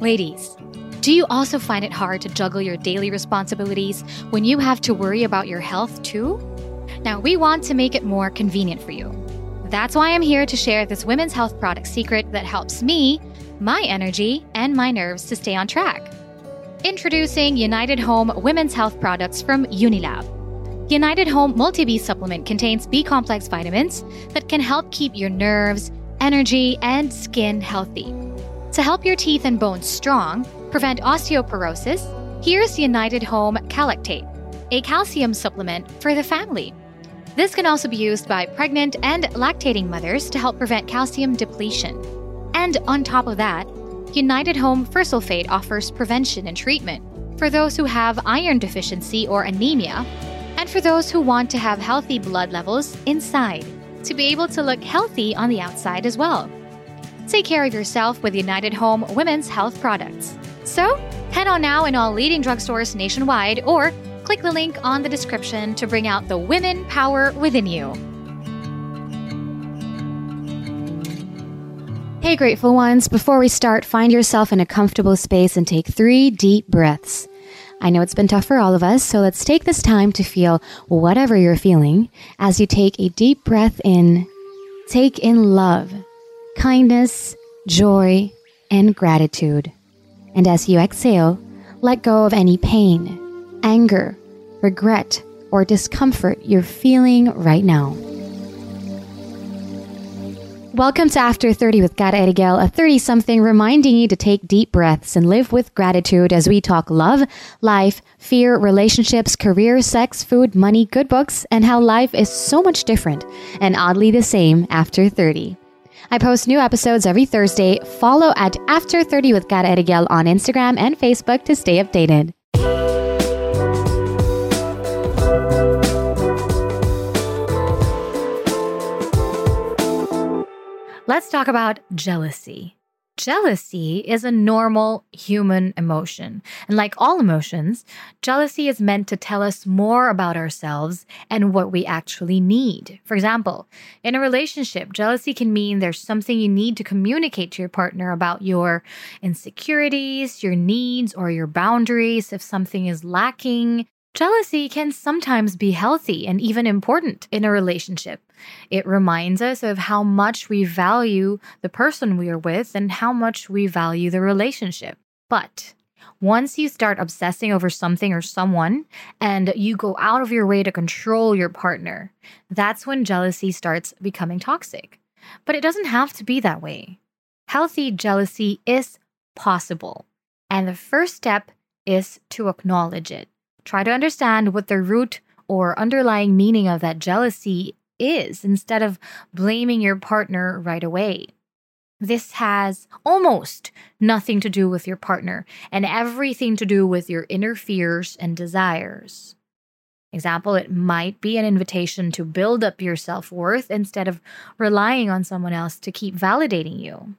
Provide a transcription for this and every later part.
Ladies, do you also find it hard to juggle your daily responsibilities when you have to worry about your health too? Now, we want to make it more convenient for you. That's why I'm here to share this women's health product secret that helps me, my energy, and my nerves to stay on track. Introducing United Home Women's Health Products from Unilab. United Home Multi B supplement contains B complex vitamins that can help keep your nerves, energy, and skin healthy. To help your teeth and bones strong, prevent osteoporosis, here's United Home Calactate, a calcium supplement for the family. This can also be used by pregnant and lactating mothers to help prevent calcium depletion. And on top of that, United Home Fursulfate offers prevention and treatment for those who have iron deficiency or anemia, and for those who want to have healthy blood levels inside to be able to look healthy on the outside as well. Take care of yourself with United Home Women's Health Products. So, head on now in all leading drugstores nationwide or click the link on the description to bring out the women power within you. Hey, grateful ones, before we start, find yourself in a comfortable space and take three deep breaths. I know it's been tough for all of us, so let's take this time to feel whatever you're feeling as you take a deep breath in. Take in love, kindness, joy, and gratitude. And as you exhale, let go of any pain, anger, regret, or discomfort you're feeling right now. Welcome to After 30 with Cara Erigel, a 30 something reminding you to take deep breaths and live with gratitude as we talk love, life, fear, relationships, career, sex, food, money, good books, and how life is so much different and oddly the same after 30. I post new episodes every Thursday. Follow at After 30 with Cara Erigel on Instagram and Facebook to stay updated. Let's talk about jealousy. Jealousy is a normal human emotion. And like all emotions, jealousy is meant to tell us more about ourselves and what we actually need. For example, in a relationship, jealousy can mean there's something you need to communicate to your partner about your insecurities, your needs, or your boundaries. If something is lacking, Jealousy can sometimes be healthy and even important in a relationship. It reminds us of how much we value the person we are with and how much we value the relationship. But once you start obsessing over something or someone and you go out of your way to control your partner, that's when jealousy starts becoming toxic. But it doesn't have to be that way. Healthy jealousy is possible. And the first step is to acknowledge it. Try to understand what the root or underlying meaning of that jealousy is instead of blaming your partner right away. This has almost nothing to do with your partner and everything to do with your inner fears and desires. Example, it might be an invitation to build up your self worth instead of relying on someone else to keep validating you.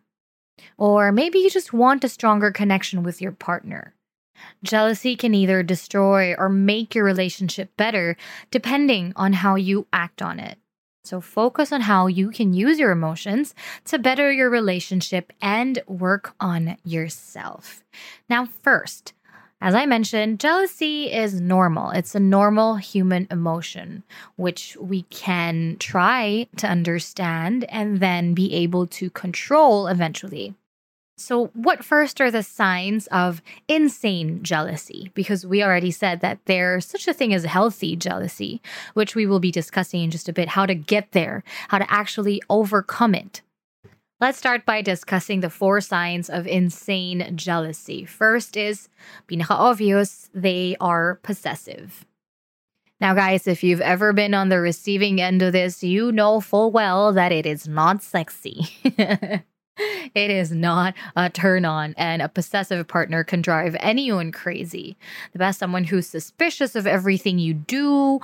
Or maybe you just want a stronger connection with your partner. Jealousy can either destroy or make your relationship better depending on how you act on it. So focus on how you can use your emotions to better your relationship and work on yourself. Now, first, as I mentioned, jealousy is normal. It's a normal human emotion, which we can try to understand and then be able to control eventually. So, what first are the signs of insane jealousy? Because we already said that there's such a thing as healthy jealousy, which we will be discussing in just a bit how to get there, how to actually overcome it. Let's start by discussing the four signs of insane jealousy. First is pinaka obvious, they are possessive. Now, guys, if you've ever been on the receiving end of this, you know full well that it is not sexy. it is not a turn on, and a possessive partner can drive anyone crazy. The best someone who's suspicious of everything you do.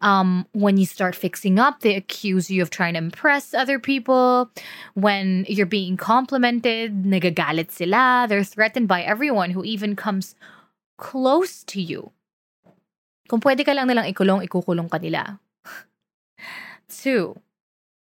Um, when you start fixing up, they accuse you of trying to impress other people. When you're being complimented, nagagalit sila. They're threatened by everyone who even comes close to you. Kung pwede ka lang nilang ikulong, ikukulong ka nila. Two,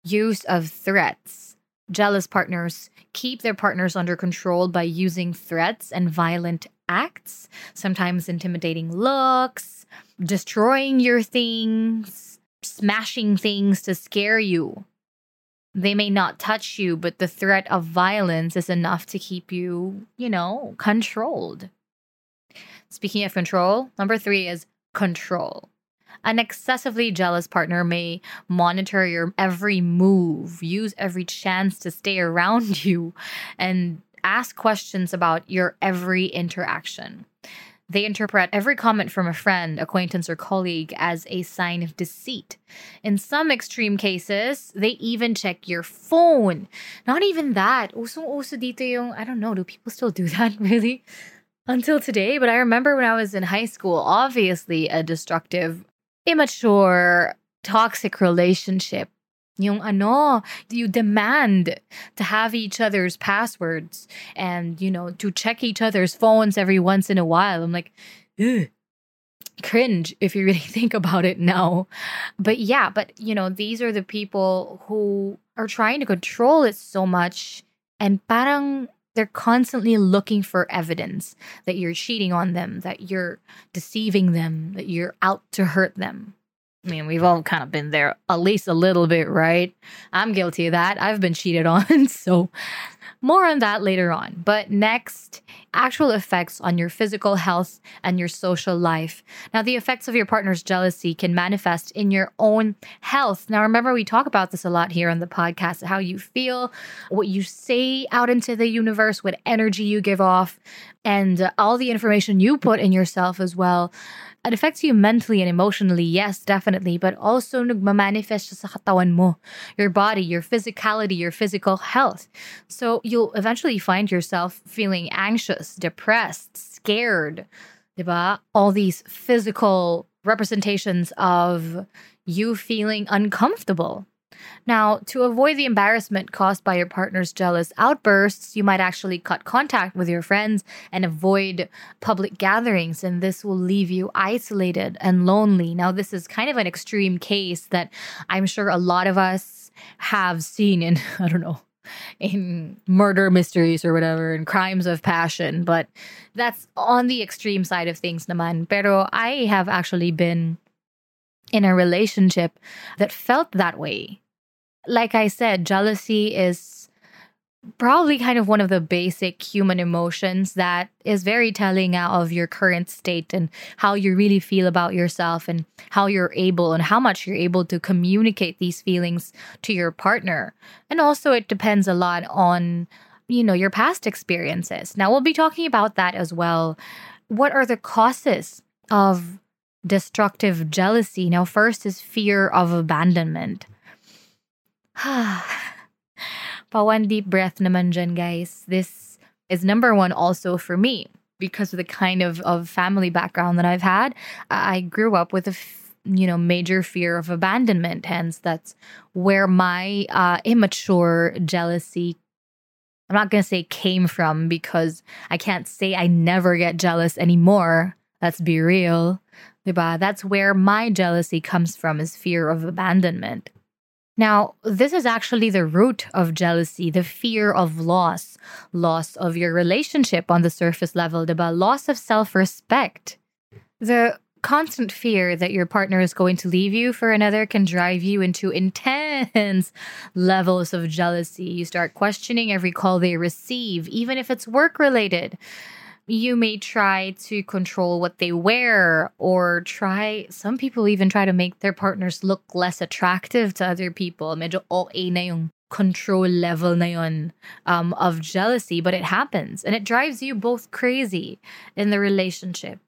use of threats. Jealous partners keep their partners under control by using threats and violent acts, sometimes intimidating looks, destroying your things, smashing things to scare you. They may not touch you, but the threat of violence is enough to keep you, you know, controlled. Speaking of control, number three is control. An excessively jealous partner may monitor your every move, use every chance to stay around you, and ask questions about your every interaction. They interpret every comment from a friend, acquaintance, or colleague as a sign of deceit. In some extreme cases, they even check your phone. Not even that. Dito yung, I don't know, do people still do that really? Until today, but I remember when I was in high school, obviously a destructive immature, toxic relationship. Yung ano, you demand to have each other's passwords and, you know, to check each other's phones every once in a while. I'm like, Ugh. cringe if you really think about it now. But yeah, but, you know, these are the people who are trying to control it so much and parang they're constantly looking for evidence that you're cheating on them, that you're deceiving them, that you're out to hurt them. I mean, we've all kind of been there at least a little bit, right? I'm guilty of that. I've been cheated on. So, more on that later on. But next, actual effects on your physical health and your social life. Now, the effects of your partner's jealousy can manifest in your own health. Now, remember, we talk about this a lot here on the podcast how you feel, what you say out into the universe, what energy you give off, and uh, all the information you put in yourself as well it affects you mentally and emotionally, yes, definitely, but also nagmamanifest sa katawan mo, your body, your physicality, your physical health. So you'll eventually find yourself feeling anxious, depressed, scared, diba? All these physical representations of you feeling uncomfortable. Now, to avoid the embarrassment caused by your partner's jealous outbursts, you might actually cut contact with your friends and avoid public gatherings, and this will leave you isolated and lonely. Now, this is kind of an extreme case that I'm sure a lot of us have seen in, I don't know, in murder mysteries or whatever and crimes of passion but that's on the extreme side of things naman pero i have actually been in a relationship that felt that way like I said, jealousy is probably kind of one of the basic human emotions that is very telling out of your current state and how you really feel about yourself and how you're able and how much you're able to communicate these feelings to your partner. And also it depends a lot on you know your past experiences. Now we'll be talking about that as well. What are the causes of destructive jealousy? Now first is fear of abandonment. Pa one deep breath naman dyan, guys. This is number one also for me because of the kind of, of family background that I've had. I grew up with a f- you know major fear of abandonment. Hence, that's where my uh, immature jealousy. I'm not gonna say came from because I can't say I never get jealous anymore. Let's be real. Diba? That's where my jealousy comes from is fear of abandonment. Now, this is actually the root of jealousy, the fear of loss, loss of your relationship on the surface level, diba? loss of self respect. The constant fear that your partner is going to leave you for another can drive you into intense levels of jealousy. You start questioning every call they receive, even if it's work related you may try to control what they wear or try some people even try to make their partners look less attractive to other people. Medyo OA na yung control level na yun, um, of jealousy but it happens. And it drives you both crazy in the relationship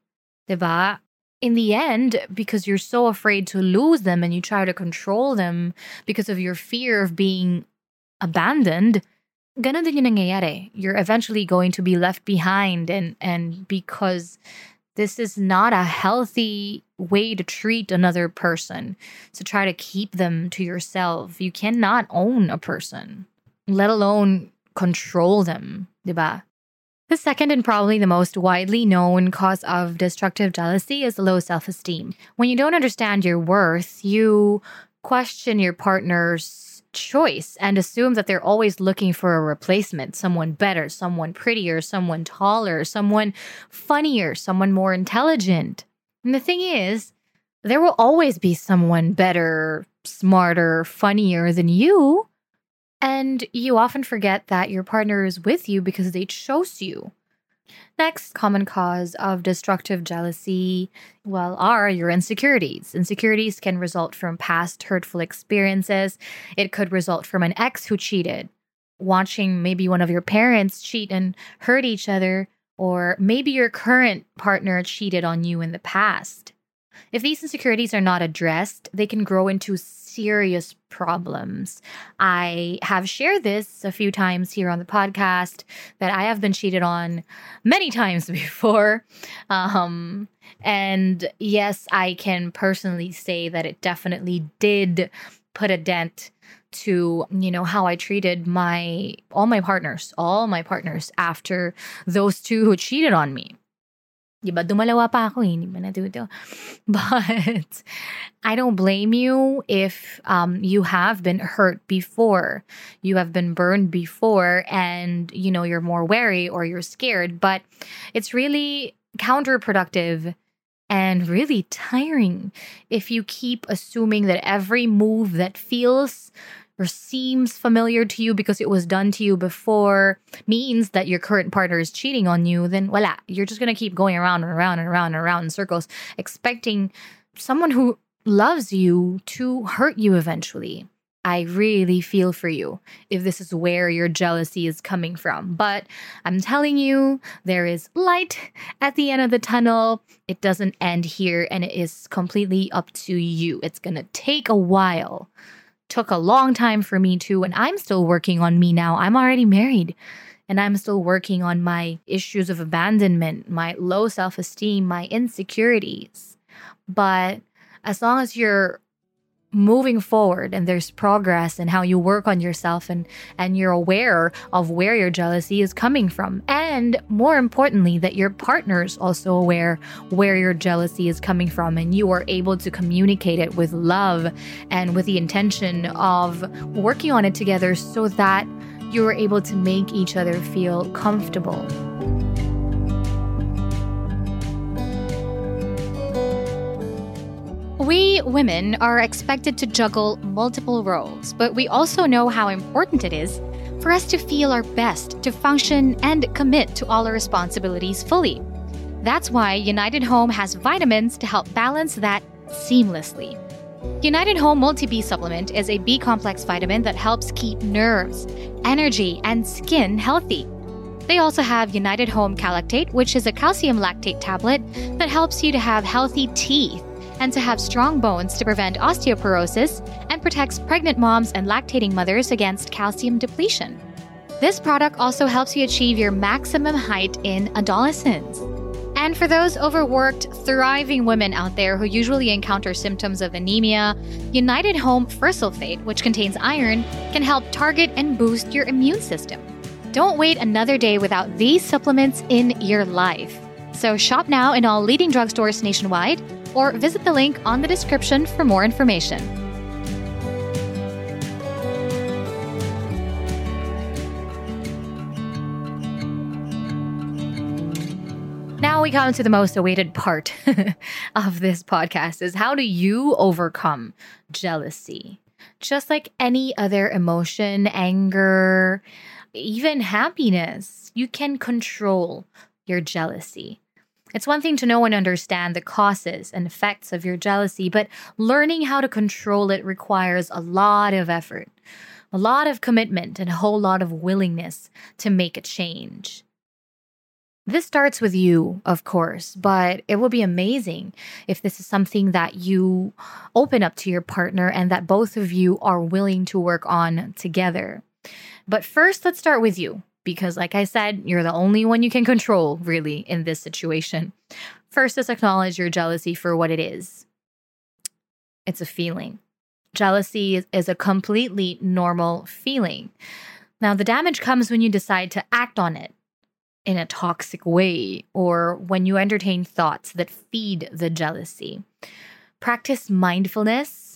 diba? In the end, because you're so afraid to lose them and you try to control them because of your fear of being abandoned, ganun din yung nangyayari. You're eventually going to be left behind and and because this is not a healthy way to treat another person. To try to keep them to yourself. You cannot own a person, let alone control them, diba? The second and probably the most widely known cause of destructive jealousy is low self esteem. When you don't understand your worth, you question your partner's choice and assume that they're always looking for a replacement someone better, someone prettier, someone taller, someone funnier, someone more intelligent. And the thing is, there will always be someone better, smarter, funnier than you. And you often forget that your partner is with you because they chose you. Next common cause of destructive jealousy, well, are your insecurities. Insecurities can result from past hurtful experiences. It could result from an ex who cheated, watching maybe one of your parents cheat and hurt each other, or maybe your current partner cheated on you in the past. If these insecurities are not addressed, they can grow into serious problems. I have shared this a few times here on the podcast that I have been cheated on many times before. Um, and yes, I can personally say that it definitely did put a dent to you know how i treated my all my partners all my partners after those two who cheated on me Di ba? Dumalawa pa ako eh. Hindi ba natuto? But I don't blame you if um, you have been hurt before. You have been burned before and, you know, you're more wary or you're scared. But it's really counterproductive and really tiring if you keep assuming that every move that feels or seems familiar to you because it was done to you before means that your current partner is cheating on you, then voila, you're just gonna keep going around and around and around and around in circles, expecting someone who loves you to hurt you eventually. I really feel for you if this is where your jealousy is coming from. But I'm telling you, there is light at the end of the tunnel. It doesn't end here, and it is completely up to you. It's gonna take a while took a long time for me too. And I'm still working on me now. I'm already married and I'm still working on my issues of abandonment, my low self esteem, my insecurities. But as long as you're moving forward and there's progress and how you work on yourself and and you're aware of where your jealousy is coming from. And more importantly that your partner's also aware where your jealousy is coming from and you are able to communicate it with love and with the intention of working on it together so that you are able to make each other feel comfortable We women are expected to juggle multiple roles, but we also know how important it is for us to feel our best, to function and commit to all our responsibilities fully. That's why United Home has vitamins to help balance that seamlessly. United Home Multi B supplement is a B complex vitamin that helps keep nerves, energy, and skin healthy. They also have United Home Calactate, which is a calcium lactate tablet that helps you to have healthy teeth and to have strong bones to prevent osteoporosis and protects pregnant moms and lactating mothers against calcium depletion. This product also helps you achieve your maximum height in adolescence. And for those overworked, thriving women out there who usually encounter symptoms of anemia, United Home Fursulfate, which contains iron, can help target and boost your immune system. Don't wait another day without these supplements in your life. So shop now in all leading drugstores nationwide or visit the link on the description for more information. Now we come to the most awaited part of this podcast is how do you overcome jealousy? Just like any other emotion, anger, even happiness, you can control your jealousy. It's one thing to know and understand the causes and effects of your jealousy, but learning how to control it requires a lot of effort, a lot of commitment, and a whole lot of willingness to make a change. This starts with you, of course, but it will be amazing if this is something that you open up to your partner and that both of you are willing to work on together. But first, let's start with you because, like I said, you're the only one you can control, really, in this situation. First, let's acknowledge your jealousy for what it is it's a feeling. Jealousy is, is a completely normal feeling. Now, the damage comes when you decide to act on it in a toxic way or when you entertain thoughts that feed the jealousy. Practice mindfulness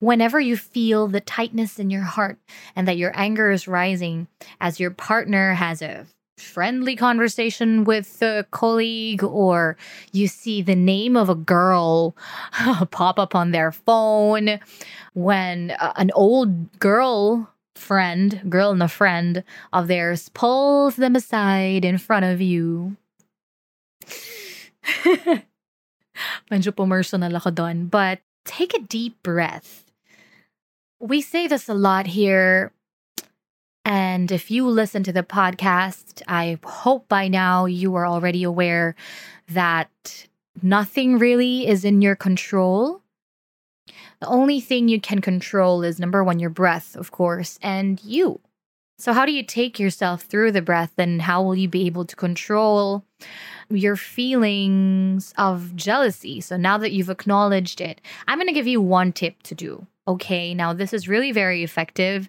whenever you feel the tightness in your heart and that your anger is rising as your partner has a friendly conversation with a colleague or you see the name of a girl pop up on their phone when uh, an old girl friend, girl and a friend of theirs pulls them aside in front of you. Medyo personal ako doon. But take a deep breath. We say this a lot here. And if you listen to the podcast, I hope by now you are already aware that nothing really is in your control. The only thing you can control is number one, your breath, of course, and you. So, how do you take yourself through the breath, and how will you be able to control your feelings of jealousy? So, now that you've acknowledged it, I'm going to give you one tip to do. Okay, now this is really very effective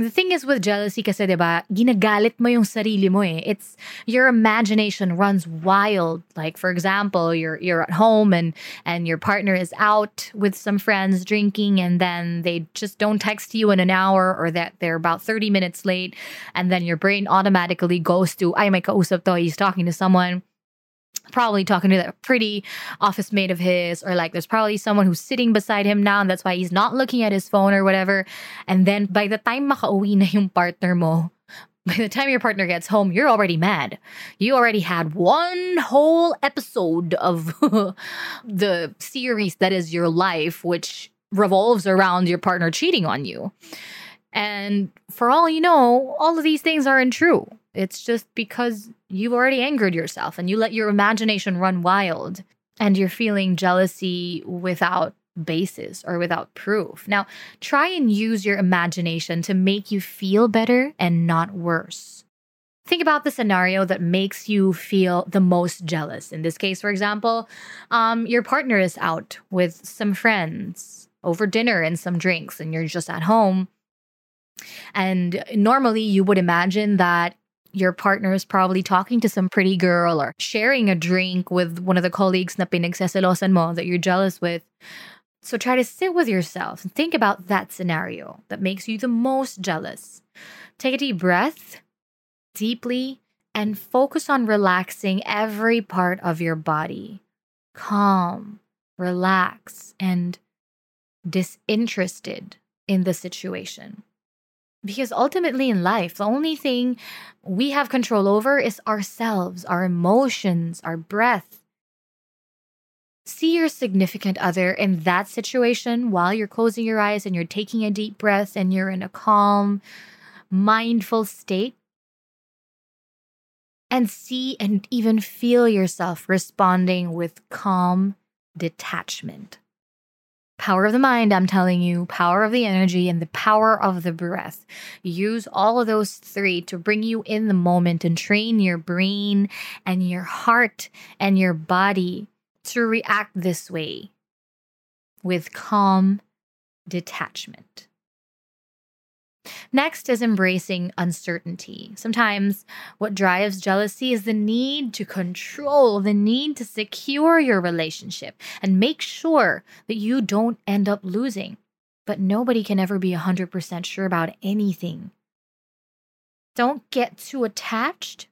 the thing is with jealousy kasi, di ba, ginagalit mo yung sarili mo eh. It's, your imagination runs wild. Like, for example, you're, you're at home and, and your partner is out with some friends drinking and then they just don't text you in an hour or that they're about 30 minutes late. And then your brain automatically goes to, ay, may kausap to, he's talking to someone probably talking to that pretty office mate of his or like there's probably someone who's sitting beside him now and that's why he's not looking at his phone or whatever. And then by the time makauwi na yung partner mo by the time your partner gets home you're already mad. You already had one whole episode of the series that is your life which revolves around your partner cheating on you. And for all you know all of these things aren't true it's just because you've already angered yourself and you let your imagination run wild and you're feeling jealousy without basis or without proof. Now, try and use your imagination to make you feel better and not worse. Think about the scenario that makes you feel the most jealous. In this case, for example, um, your partner is out with some friends over dinner and some drinks, and you're just at home. And normally, you would imagine that your partner is probably talking to some pretty girl or sharing a drink with one of the colleagues na pinagseselosan mo that you're jealous with. So try to sit with yourself and think about that scenario that makes you the most jealous. Take a deep breath deeply and focus on relaxing every part of your body. Calm, relax, and disinterested in the situation. Because ultimately in life, the only thing we have control over is ourselves, our emotions, our breath. See your significant other in that situation while you're closing your eyes and you're taking a deep breath and you're in a calm, mindful state. And see and even feel yourself responding with calm detachment. Power of the mind, I'm telling you, power of the energy, and the power of the breath. Use all of those three to bring you in the moment and train your brain and your heart and your body to react this way with calm detachment. Next is embracing uncertainty. Sometimes what drives jealousy is the need to control, the need to secure your relationship and make sure that you don't end up losing. But nobody can ever be 100% sure about anything. Don't get too attached.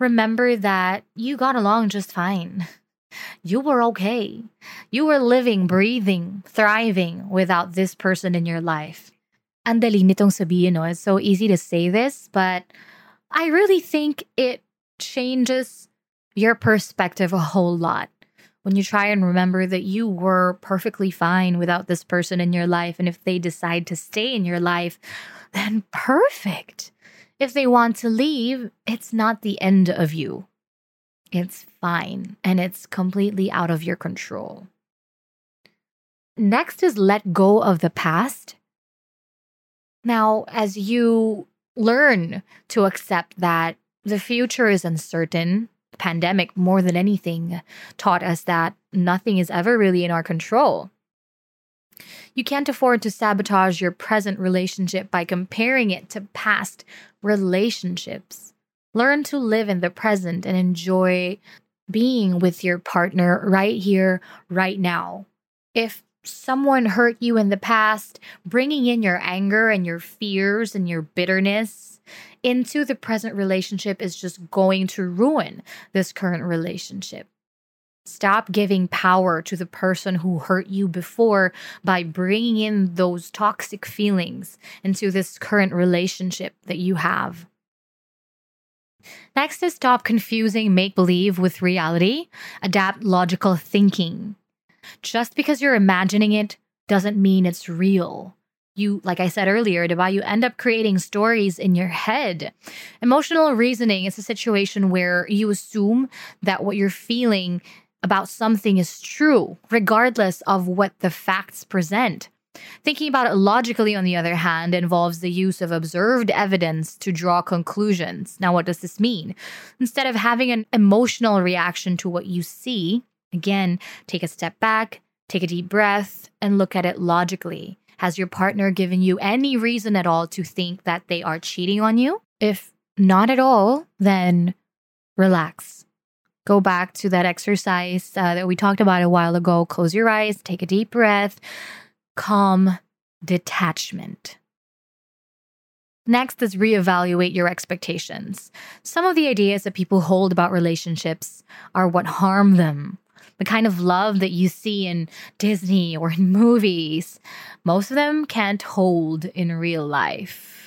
Remember that you got along just fine. You were okay. You were living, breathing, thriving without this person in your life ang dali nitong sabihin, no? It's so easy to say this, but I really think it changes your perspective a whole lot when you try and remember that you were perfectly fine without this person in your life. And if they decide to stay in your life, then perfect. If they want to leave, it's not the end of you. It's fine and it's completely out of your control. Next is let go of the past. Now, as you learn to accept that the future is uncertain, the pandemic, more than anything, taught us that nothing is ever really in our control. You can't afford to sabotage your present relationship by comparing it to past relationships. Learn to live in the present and enjoy being with your partner right here, right now. If someone hurt you in the past, bringing in your anger and your fears and your bitterness into the present relationship is just going to ruin this current relationship. Stop giving power to the person who hurt you before by bringing in those toxic feelings into this current relationship that you have. Next is stop confusing make believe with reality, adapt logical thinking. Just because you're imagining it doesn't mean it's real. You, like I said earlier, Diba, you end up creating stories in your head. Emotional reasoning is a situation where you assume that what you're feeling about something is true, regardless of what the facts present. Thinking about it logically, on the other hand, involves the use of observed evidence to draw conclusions. Now, what does this mean? Instead of having an emotional reaction to what you see, again, take a step back, take a deep breath, and look at it logically. Has your partner given you any reason at all to think that they are cheating on you? If not at all, then relax go back to that exercise uh, that we talked about a while ago. Close your eyes, take a deep breath, calm detachment. Next is reevaluate your expectations. Some of the ideas that people hold about relationships are what harm them. The kind of love that you see in Disney or in movies, most of them can't hold in real life.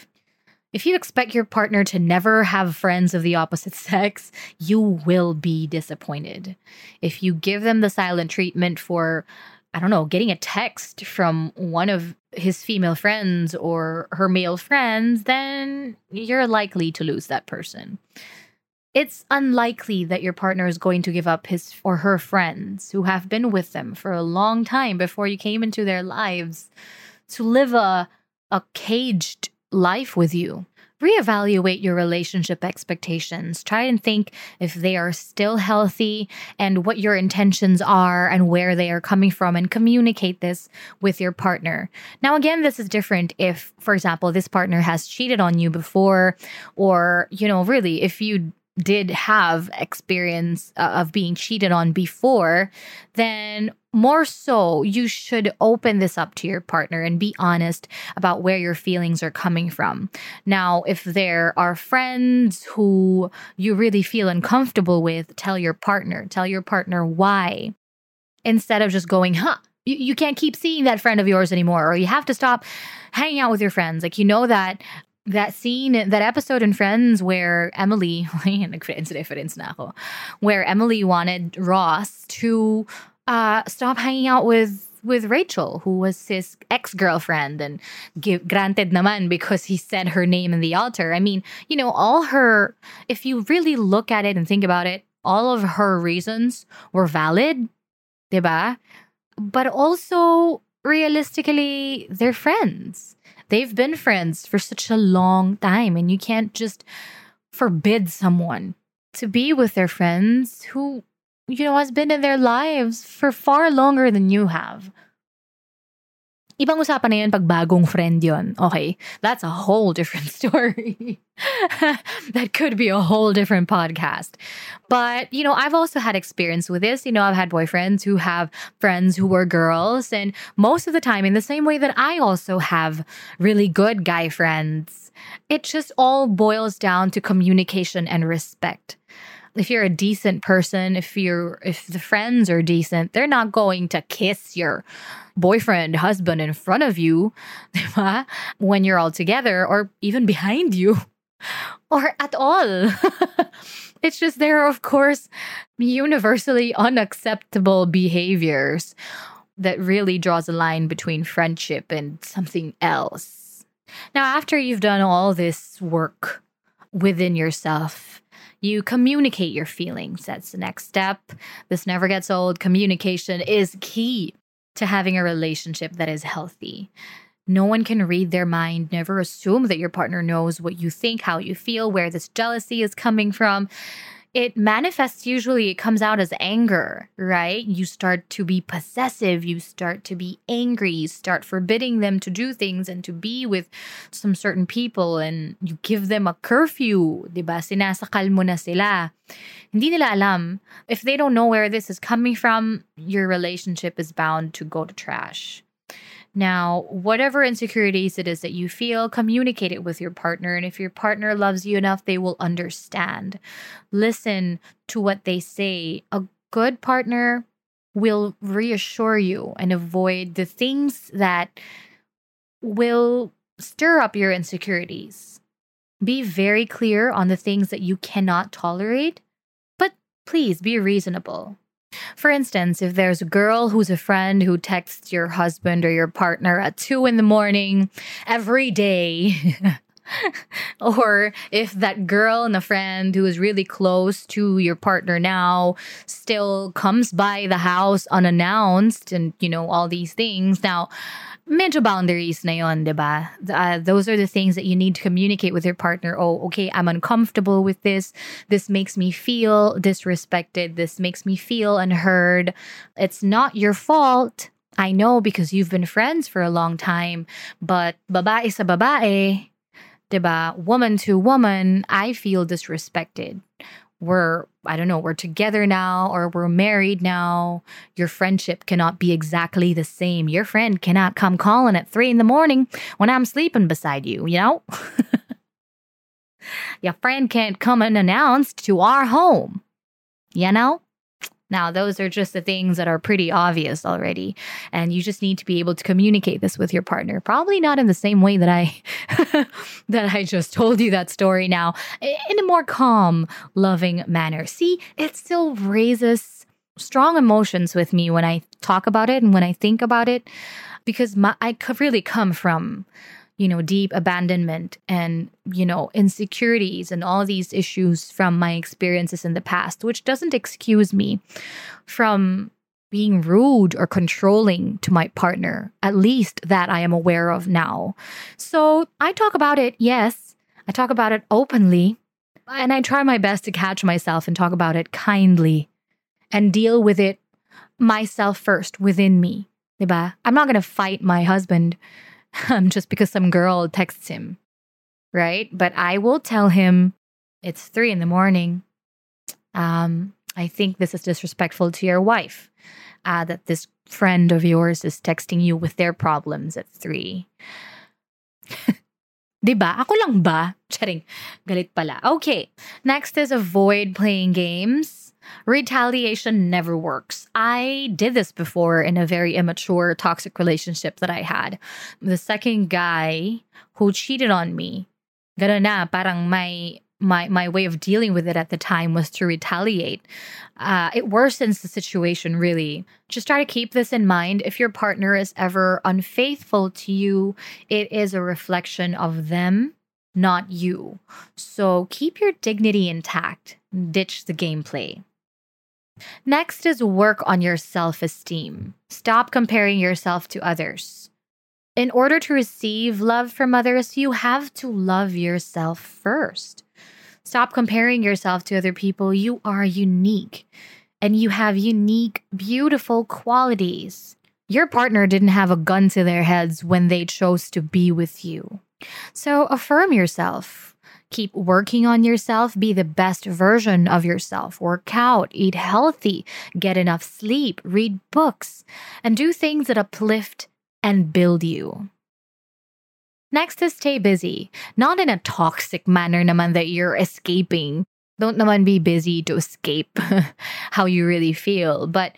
If you expect your partner to never have friends of the opposite sex, you will be disappointed. If you give them the silent treatment for, I don't know, getting a text from one of his female friends or her male friends, then you're likely to lose that person. It's unlikely that your partner is going to give up his or her friends who have been with them for a long time before you came into their lives to live a a caged life with you. Reevaluate your relationship expectations. Try and think if they are still healthy and what your intentions are and where they are coming from, and communicate this with your partner. Now, again, this is different if, for example, this partner has cheated on you before, or, you know, really, if you did have experience uh, of being cheated on before, then more so you should open this up to your partner and be honest about where your feelings are coming from. Now, if there are friends who you really feel uncomfortable with, tell your partner, tell your partner why. Instead of just going, huh, you, you can't keep seeing that friend of yours anymore, or you have to stop hanging out with your friends. Like, you know that that scene, that episode in Friends where Emily, reference na ako, where Emily wanted Ross to uh, stop hanging out with with Rachel, who was his ex girlfriend, and give, granted naman because he said her name in the altar. I mean, you know, all her, if you really look at it and think about it, all of her reasons were valid, diba? But also, realistically, they're friends they've been friends for such a long time, and you can't just forbid someone to be with their friends who, you know, has been in their lives for far longer than you have. Ibang usapan na yun pag bagong friend yon. Okay, that's a whole different story. that could be a whole different podcast. But, you know, I've also had experience with this. You know, I've had boyfriends who have friends who were girls. And most of the time, in the same way that I also have really good guy friends, it just all boils down to communication and respect if you're a decent person, if you're if the friends are decent, they're not going to kiss your boyfriend, husband in front of you when you're all together or even behind you or at all. it's just there of course universally unacceptable behaviors that really draws a line between friendship and something else. Now after you've done all this work within yourself. You communicate your feelings. That's the next step. This never gets old. Communication is key to having a relationship that is healthy. No one can read their mind. Never assume that your partner knows what you think, how you feel, where this jealousy is coming from it manifests usually, it comes out as anger, right? You start to be possessive, you start to be angry, you start forbidding them to do things and to be with some certain people, and you give them a curfew, di ba? Sinasakal mo na sila. Hindi nila alam. If they don't know where this is coming from, your relationship is bound to go to trash. Now, whatever insecurities it is that you feel, communicate it with your partner. And if your partner loves you enough, they will understand. Listen to what they say. A good partner will reassure you and avoid the things that will stir up your insecurities. Be very clear on the things that you cannot tolerate, but please be reasonable. For instance, if there's a girl who's a friend who texts your husband or your partner at two in the morning every day, or if that girl and a friend who is really close to your partner now still comes by the house unannounced and you know all these things. Now medyo boundaries na yon, di ba? Uh, those are the things that you need to communicate with your partner. Oh, okay, I'm uncomfortable with this. This makes me feel disrespected. This makes me feel unheard. It's not your fault. I know because you've been friends for a long time, but babae sa babae, diba? Woman to woman, I feel disrespected we're I don't know, we're together now or we're married now. Your friendship cannot be exactly the same. Your friend cannot come calling at three in the morning when I'm sleeping beside you, you know? Your friend can't come unannounced to our home. You know? Now, those are just the things that are pretty obvious already. And you just need to be able to communicate this with your partner. Probably not in the same way that I that I just told you that story now, in a more calm, loving manner. See, it still raises strong emotions with me when I talk about it and when I think about it because my, I really come from you know, deep abandonment and, you know, insecurities and all these issues from my experiences in the past, which doesn't excuse me from being rude or controlling to my partner, at least that I am aware of now. So I talk about it, yes, I talk about it openly, and I try my best to catch myself and talk about it kindly and deal with it myself first within me. I'm not going to fight my husband um, just because some girl texts him, right? But I will tell him it's three in the morning. Um, I think this is disrespectful to your wife. Uh, that this friend of yours is texting you with their problems at three. Diba? Ako lang ba? Charing. Galit pala. Okay. Next is avoid playing games. Retaliation never works. I did this before in a very immature, toxic relationship that I had. The second guy who cheated on me, na, parang my my my way of dealing with it at the time was to retaliate. Uh, it worsens the situation really. Just try to keep this in mind. If your partner is ever unfaithful to you, it is a reflection of them, not you. So keep your dignity intact. Ditch the gameplay. Next is work on your self esteem. Stop comparing yourself to others. In order to receive love from others, you have to love yourself first. Stop comparing yourself to other people. You are unique and you have unique, beautiful qualities. Your partner didn't have a gun to their heads when they chose to be with you. So affirm yourself. Keep working on yourself. Be the best version of yourself. Work out, eat healthy, get enough sleep, read books, and do things that uplift and build you. Next is stay busy. Not in a toxic manner naman that you're escaping. Don't naman be busy to escape how you really feel, but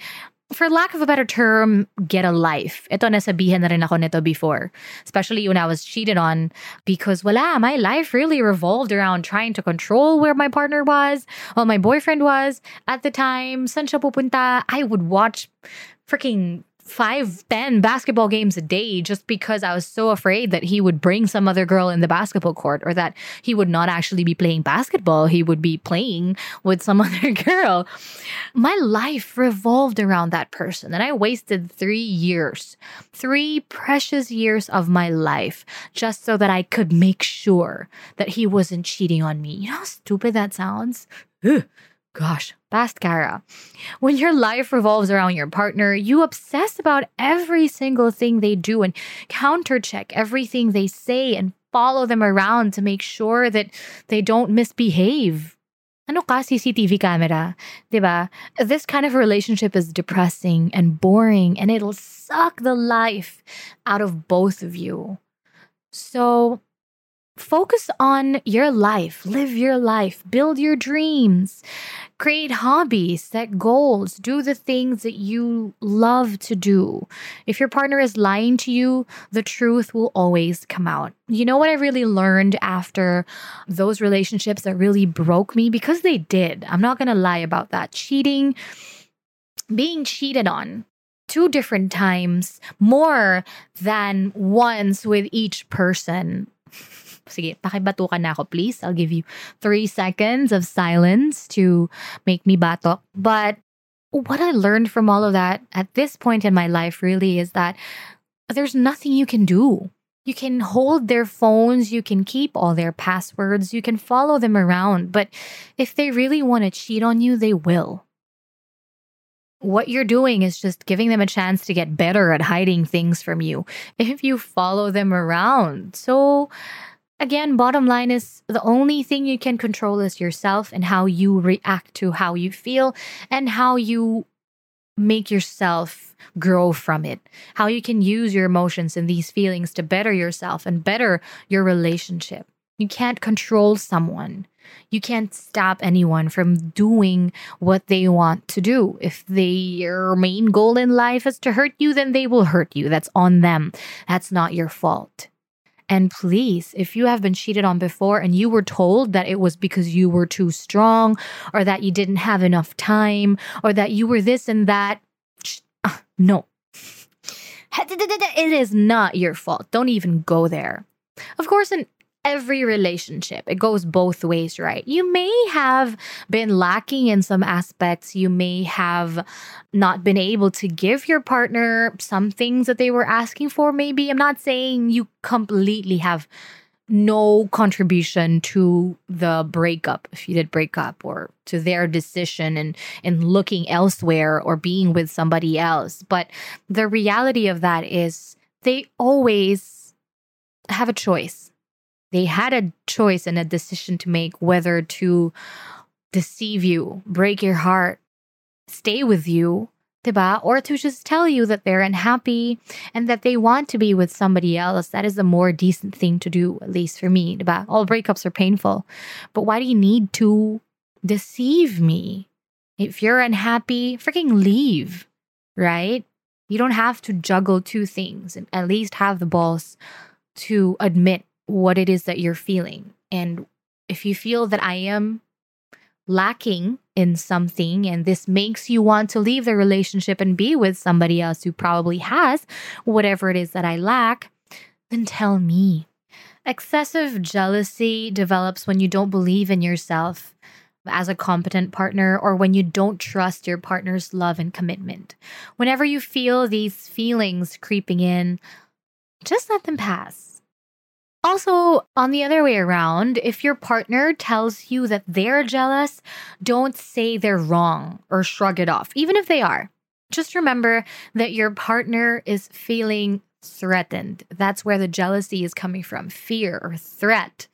for lack of a better term, get a life. Ito nasabihan na rin ako nito before. Especially when I was cheated on because wala, my life really revolved around trying to control where my partner was, well, my boyfriend was at the time, san siya pupunta. I would watch freaking five, ten basketball games a day just because I was so afraid that he would bring some other girl in the basketball court or that he would not actually be playing basketball. He would be playing with some other girl. My life revolved around that person. And I wasted three years, three precious years of my life just so that I could make sure that he wasn't cheating on me. You know how stupid that sounds? Ugh. Gosh, past Cara. When your life revolves around your partner, you obsess about every single thing they do and countercheck everything they say and follow them around to make sure that they don't misbehave. Ano ka CCTV camera, 'di ba? This kind of relationship is depressing and boring and it'll suck the life out of both of you. So, focus on your life, live your life, build your dreams, create hobbies, set goals, do the things that you love to do. If your partner is lying to you, the truth will always come out. You know what I really learned after those relationships that really broke me? Because they did. I'm not going to lie about that. Cheating, being cheated on two different times, more than once with each person sige, pakibatukan na ako, please. I'll give you three seconds of silence to make me batok. But what I learned from all of that at this point in my life really is that there's nothing you can do. You can hold their phones, you can keep all their passwords, you can follow them around, but if they really want to cheat on you, they will. What you're doing is just giving them a chance to get better at hiding things from you if you follow them around. So, Again, bottom line is the only thing you can control is yourself and how you react to how you feel and how you make yourself grow from it. How you can use your emotions and these feelings to better yourself and better your relationship. You can't control someone. You can't stop anyone from doing what they want to do. If their main goal in life is to hurt you, then they will hurt you. That's on them. That's not your fault. And please, if you have been cheated on before and you were told that it was because you were too strong or that you didn't have enough time or that you were this and that, uh, no. It is not your fault. Don't even go there. Of course, in every relationship. It goes both ways, right? You may have been lacking in some aspects. You may have not been able to give your partner some things that they were asking for, maybe. I'm not saying you completely have no contribution to the breakup if you did break up or to their decision and in looking elsewhere or being with somebody else but the reality of that is they always have a choice they had a choice and a decision to make whether to deceive you, break your heart, stay with you, diba? or to just tell you that they're unhappy and that they want to be with somebody else. That is the more decent thing to do, at least for me. Diba? All breakups are painful. But why do you need to deceive me? If you're unhappy, freaking leave, right? You don't have to juggle two things and at least have the balls to admit what it is that you're feeling. And if you feel that I am lacking in something and this makes you want to leave the relationship and be with somebody else who probably has whatever it is that I lack, then tell me. Excessive jealousy develops when you don't believe in yourself as a competent partner or when you don't trust your partner's love and commitment. Whenever you feel these feelings creeping in, just let them pass also, on the other way around, if your partner tells you that they're jealous, don't say they're wrong or shrug it off, even if they are. Just remember that your partner is feeling threatened. That's where the jealousy is coming from fear or threat.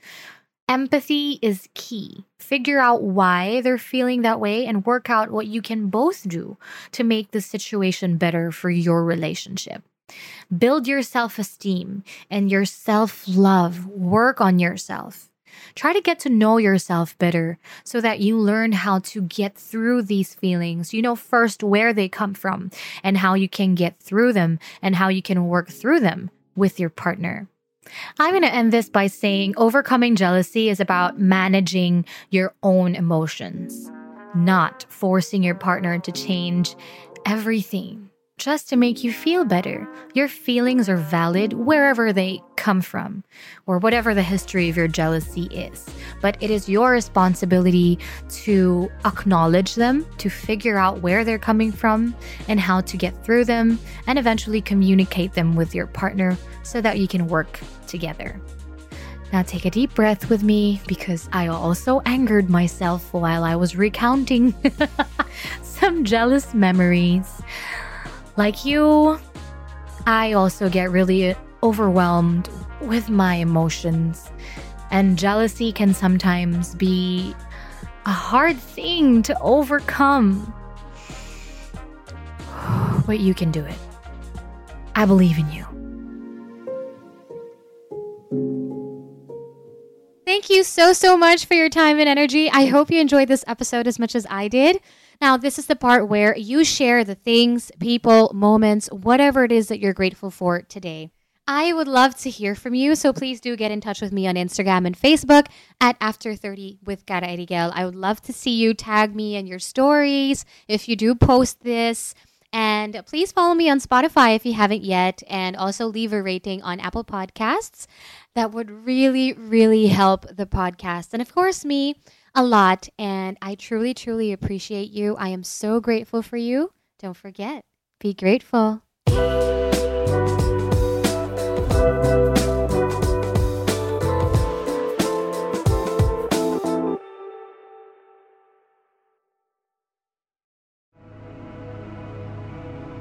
Empathy is key. Figure out why they're feeling that way and work out what you can both do to make the situation better for your relationship. Build your self esteem and your self love. Work on yourself. Try to get to know yourself better so that you learn how to get through these feelings. You know first where they come from and how you can get through them and how you can work through them with your partner. I'm going to end this by saying overcoming jealousy is about managing your own emotions, not forcing your partner to change everything just to make you feel better. Your feelings are valid wherever they come from, or whatever the history of your jealousy is. But it is your responsibility to acknowledge them, to figure out where they're coming from and how to get through them, and eventually communicate them with your partner so that you can work together. Now take a deep breath with me because I also angered myself while I was recounting some jealous memories. Like you, I also get really overwhelmed with my emotions, and jealousy can sometimes be a hard thing to overcome. But you can do it. I believe in you. Thank you so, so much for your time and energy. I hope you enjoyed this episode as much as I did. Now, this is the part where you share the things, people, moments, whatever it is that you're grateful for today. I would love to hear from you, so please do get in touch with me on Instagram and Facebook at After 30 with Cara Eriguel. I would love to see you tag me in your stories if you do post this. And please follow me on Spotify if you haven't yet, and also leave a rating on Apple Podcasts. That would really, really help the podcast. And of course, me a lot. And I truly, truly appreciate you. I am so grateful for you. Don't forget, be grateful.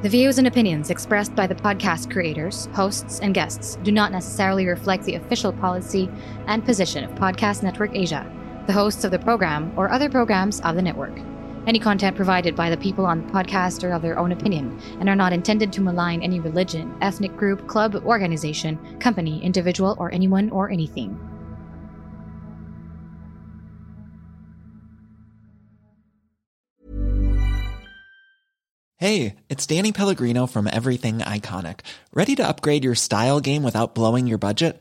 The views and opinions expressed by the podcast creators, hosts, and guests do not necessarily reflect the official policy and position of Podcast Network Asia the hosts of the program, or other programs of the network. Any content provided by the people on the podcast are of their own opinion and are not intended to malign any religion, ethnic group, club, organization, company, individual, or anyone or anything. Hey, it's Danny Pellegrino from Everything Iconic. Ready to upgrade your style game without blowing your budget?